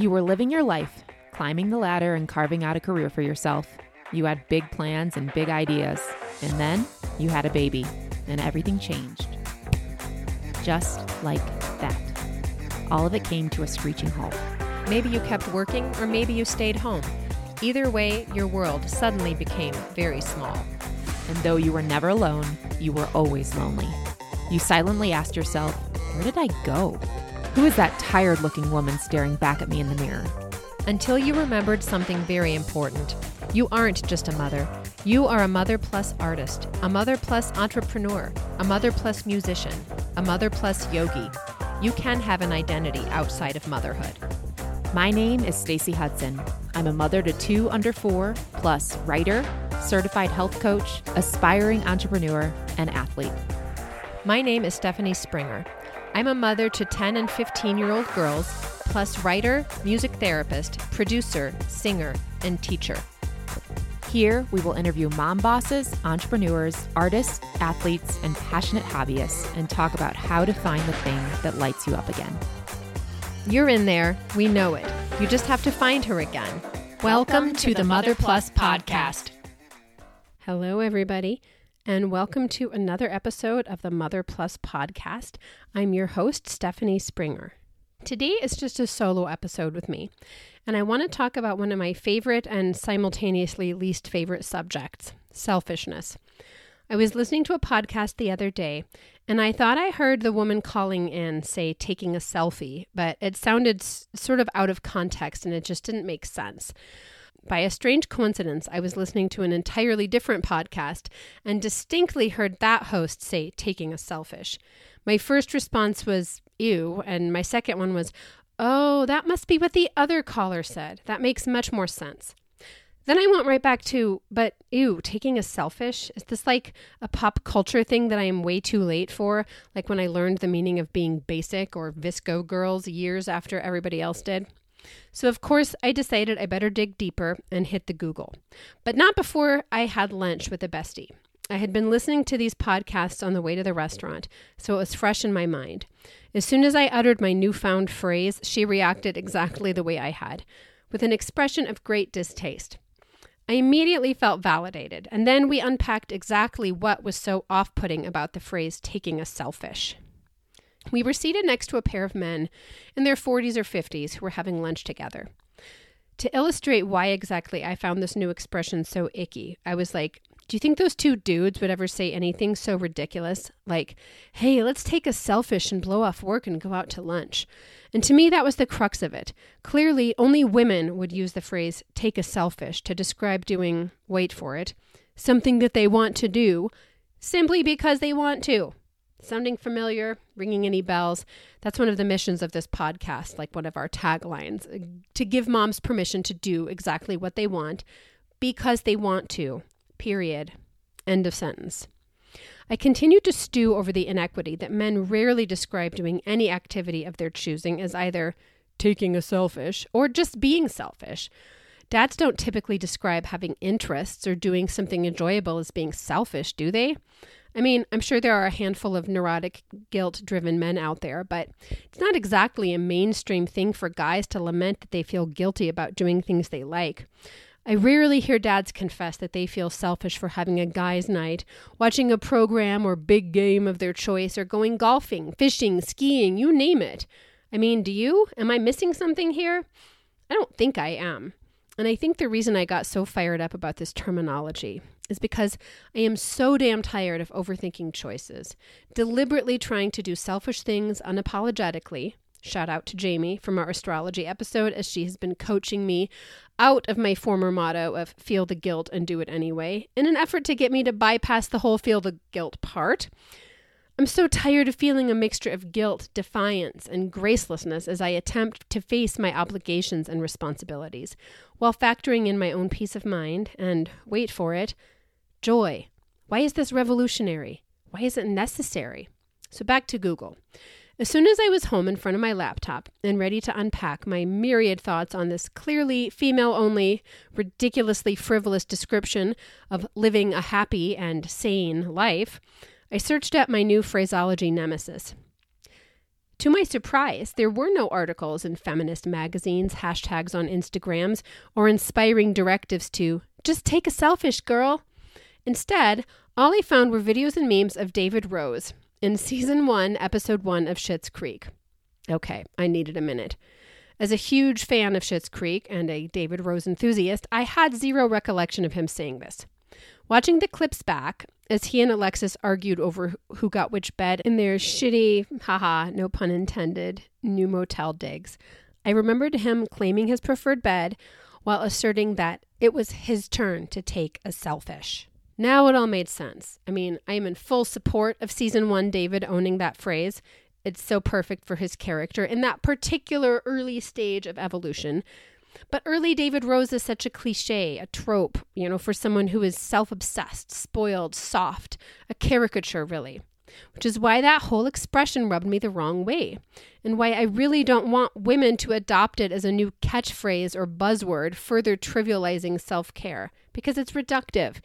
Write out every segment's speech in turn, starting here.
You were living your life, climbing the ladder and carving out a career for yourself. You had big plans and big ideas. And then you had a baby, and everything changed. Just like that. All of it came to a screeching halt. Maybe you kept working, or maybe you stayed home. Either way, your world suddenly became very small. And though you were never alone, you were always lonely. You silently asked yourself, Where did I go? Who is that tired looking woman staring back at me in the mirror? Until you remembered something very important. You aren't just a mother. You are a mother plus artist, a mother plus entrepreneur, a mother plus musician, a mother plus yogi. You can have an identity outside of motherhood. My name is Stacy Hudson. I'm a mother to two under four, plus writer, certified health coach, aspiring entrepreneur, and athlete. My name is Stephanie Springer. I'm a mother to 10 and 15 year old girls, plus writer, music therapist, producer, singer, and teacher. Here, we will interview mom bosses, entrepreneurs, artists, athletes, and passionate hobbyists and talk about how to find the thing that lights you up again. You're in there. We know it. You just have to find her again. Welcome, to, the Mother Plus podcast. Hello, everybody, and welcome to another episode of the Mother Plus podcast. I'm your host, Stephanie Springer. Today is just a solo episode with me, and I want to talk about one of my favorite and simultaneously least favorite subjects selfishness. I was listening to a podcast the other day, and I thought I heard the woman calling in say taking a selfie, but it sounded s- sort of out of context and it just didn't make sense. By a strange coincidence, I was listening to an entirely different podcast and distinctly heard that host say taking a selfish. My first response was, ew, and my second one was, oh, that must be what the other caller said. That makes much more sense. Then I went right back to, but ew, taking a selfish? Is this like a pop culture thing that I am way too late for? Like when I learned the meaning of being basic or VSCO girls years after everybody else did? So, of course, I decided I better dig deeper and hit the Google. But not before I had lunch with a bestie. I had been listening to these podcasts on the way to the restaurant, so it was fresh in my mind. As soon as I uttered my newfound phrase, she reacted exactly the way I had, with an expression of great distaste. I immediately felt validated, and then we unpacked exactly what was so off putting about the phrase taking a selfish. We were seated next to a pair of men in their 40s or 50s who were having lunch together. To illustrate why exactly I found this new expression so icky, I was like, do you think those two dudes would ever say anything so ridiculous? Like, hey, let's take a selfish and blow off work and go out to lunch. And to me, that was the crux of it. Clearly, only women would use the phrase take a selfish to describe doing, wait for it, something that they want to do simply because they want to. Sounding familiar? Ringing any bells? That's one of the missions of this podcast, like one of our taglines uh, to give moms permission to do exactly what they want because they want to. Period. End of sentence. I continued to stew over the inequity that men rarely describe doing any activity of their choosing as either taking a selfish or just being selfish. Dads don't typically describe having interests or doing something enjoyable as being selfish, do they? I mean, I'm sure there are a handful of neurotic, guilt driven men out there, but it's not exactly a mainstream thing for guys to lament that they feel guilty about doing things they like. I rarely hear dads confess that they feel selfish for having a guy's night, watching a program or big game of their choice, or going golfing, fishing, skiing, you name it. I mean, do you? Am I missing something here? I don't think I am. And I think the reason I got so fired up about this terminology is because I am so damn tired of overthinking choices, deliberately trying to do selfish things unapologetically. Shout out to Jamie from our astrology episode, as she has been coaching me out of my former motto of feel the guilt and do it anyway, in an effort to get me to bypass the whole feel the guilt part. I'm so tired of feeling a mixture of guilt, defiance, and gracelessness as I attempt to face my obligations and responsibilities, while factoring in my own peace of mind and, wait for it, joy. Why is this revolutionary? Why is it necessary? So back to Google. As soon as I was home in front of my laptop and ready to unpack my myriad thoughts on this clearly female only, ridiculously frivolous description of living a happy and sane life, I searched up my new phraseology nemesis To my surprise, there were no articles in feminist magazines, hashtags on Instagrams, or inspiring directives to just take a selfish girl. Instead, all I found were videos and memes of David Rose in season one, episode one of Schitt's Creek. Okay, I needed a minute. As a huge fan of Schitt's Creek and a David Rose enthusiast, I had zero recollection of him saying this. Watching the clips back, as he and Alexis argued over who got which bed in their shitty, haha, no pun intended, new motel digs, I remembered him claiming his preferred bed while asserting that it was his turn to take a selfish. Now it all made sense. I mean, I am in full support of season one David owning that phrase. It's so perfect for his character in that particular early stage of evolution. But early David Rose is such a cliche, a trope, you know, for someone who is self obsessed, spoiled, soft, a caricature, really. Which is why that whole expression rubbed me the wrong way, and why I really don't want women to adopt it as a new catchphrase or buzzword, further trivializing self care, because it's reductive.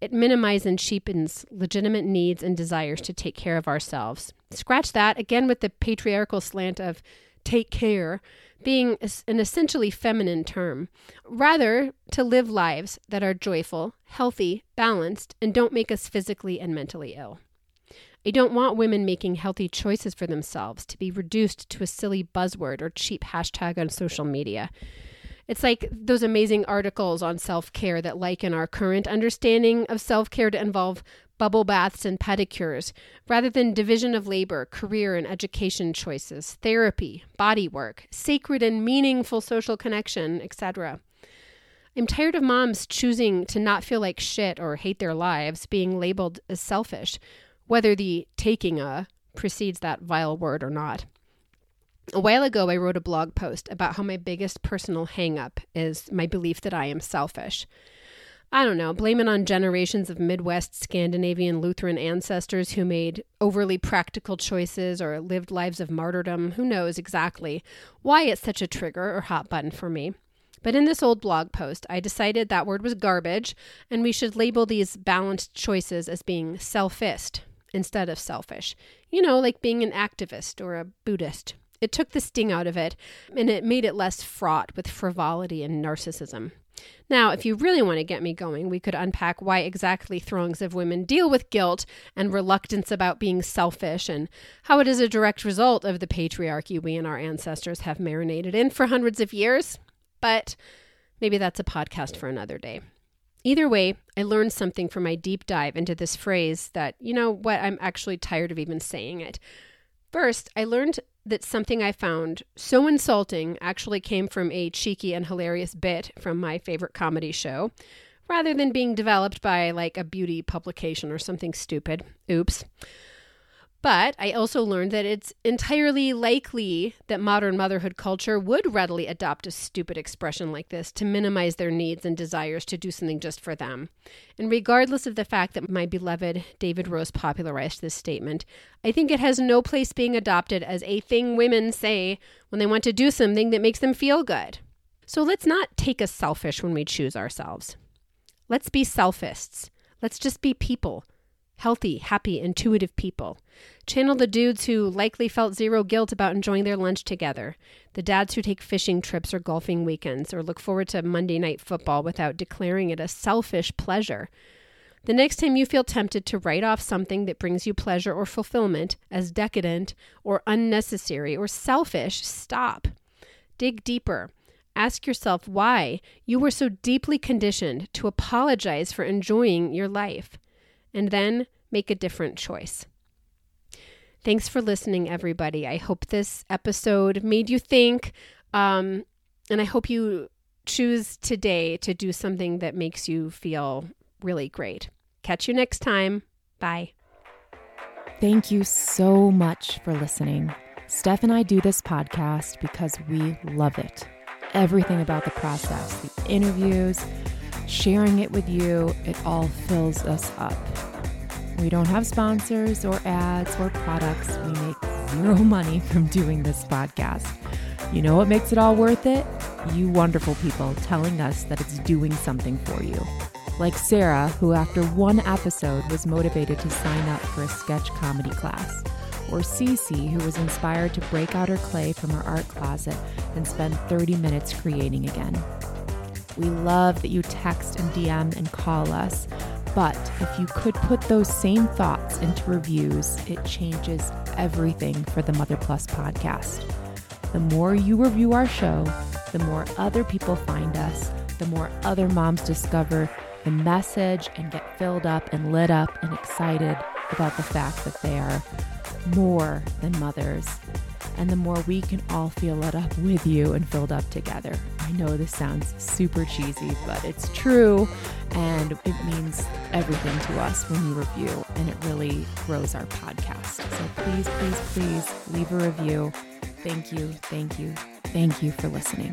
It minimizes and cheapens legitimate needs and desires to take care of ourselves. Scratch that, again with the patriarchal slant of take care being an essentially feminine term. Rather, to live lives that are joyful, healthy, balanced, and don't make us physically and mentally ill. I don't want women making healthy choices for themselves to be reduced to a silly buzzword or cheap hashtag on social media. It's like those amazing articles on self care that liken our current understanding of self care to involve bubble baths and pedicures, rather than division of labor, career and education choices, therapy, body work, sacred and meaningful social connection, etc. I'm tired of moms choosing to not feel like shit or hate their lives, being labeled as selfish, whether the taking a precedes that vile word or not. A while ago, I wrote a blog post about how my biggest personal hangup is my belief that I am selfish. I don't know, blame it on generations of Midwest Scandinavian Lutheran ancestors who made overly practical choices or lived lives of martyrdom. Who knows exactly why it's such a trigger or hot button for me. But in this old blog post, I decided that word was garbage and we should label these balanced choices as being selfist instead of selfish. You know, like being an activist or a Buddhist it took the sting out of it and it made it less fraught with frivolity and narcissism. Now, if you really want to get me going, we could unpack why exactly throngs of women deal with guilt and reluctance about being selfish, and how it is a direct result of the patriarchy we and our ancestors have marinated in for hundreds of years. But maybe that's a podcast for another day. Either way, I learned something from my deep dive into this phrase that, you know what, I'm actually tired of even saying it. First, I learned that something I found so insulting actually came from a cheeky and hilarious bit from my favorite comedy show, rather than being developed by like a beauty publication or something stupid. Oops. But I also learned that it's entirely likely that modern motherhood culture would readily adopt a stupid expression like this to minimize their needs and desires to do something just for them. And regardless of the fact that my beloved David Rose popularized this statement, I think it has no place being adopted as a thing women say when they want to do something that makes them feel good. So let's not take us selfish when we choose ourselves. Let's be selfists. Let's just be people healthy, happy, intuitive people. Channel the dudes who likely felt zero guilt about enjoying their lunch together, the dads who take fishing trips or golfing weekends, or look forward to Monday night football without declaring it a selfish pleasure. The next time you feel tempted to write off something that brings you pleasure or fulfillment as decadent or unnecessary or selfish, stop. Dig deeper. Ask yourself why you were so deeply conditioned to apologize for enjoying your life and then make a different choice. Thanks for listening, everybody. I hope this episode made you think, um, and I hope you choose today to do something that makes you feel really great. Catch you next time. Bye. Thank you so much for listening. Steph and I do this podcast because we love it. Everything about the process, the interviews, sharing it with you, it all fills us up. We don't have sponsors or ads or products. We make zero money from doing this podcast. You know what makes it all worth it? You wonderful people telling us that it's doing something for you. Like Sarah, who after one episode was motivated to sign up for a sketch comedy class. or Cece, who was inspired to break out her clay from her art closet and spend 30 minutes creating again. We love that you text and DM and call us, but if you could put those same thoughts into reviews, it changes everything for the Mother Plus podcast. The more you review our show, the more other people find us, the more other moms discover the message and get filled up and lit up and excited about the fact that they are more than mothers. And the more we can all feel lit up with you and filled up together. I know this sounds super cheesy, but it's true. And it means everything to us when you review, and it really grows our podcast. So please, please, please leave a review. Thank you, thank you, thank you for listening.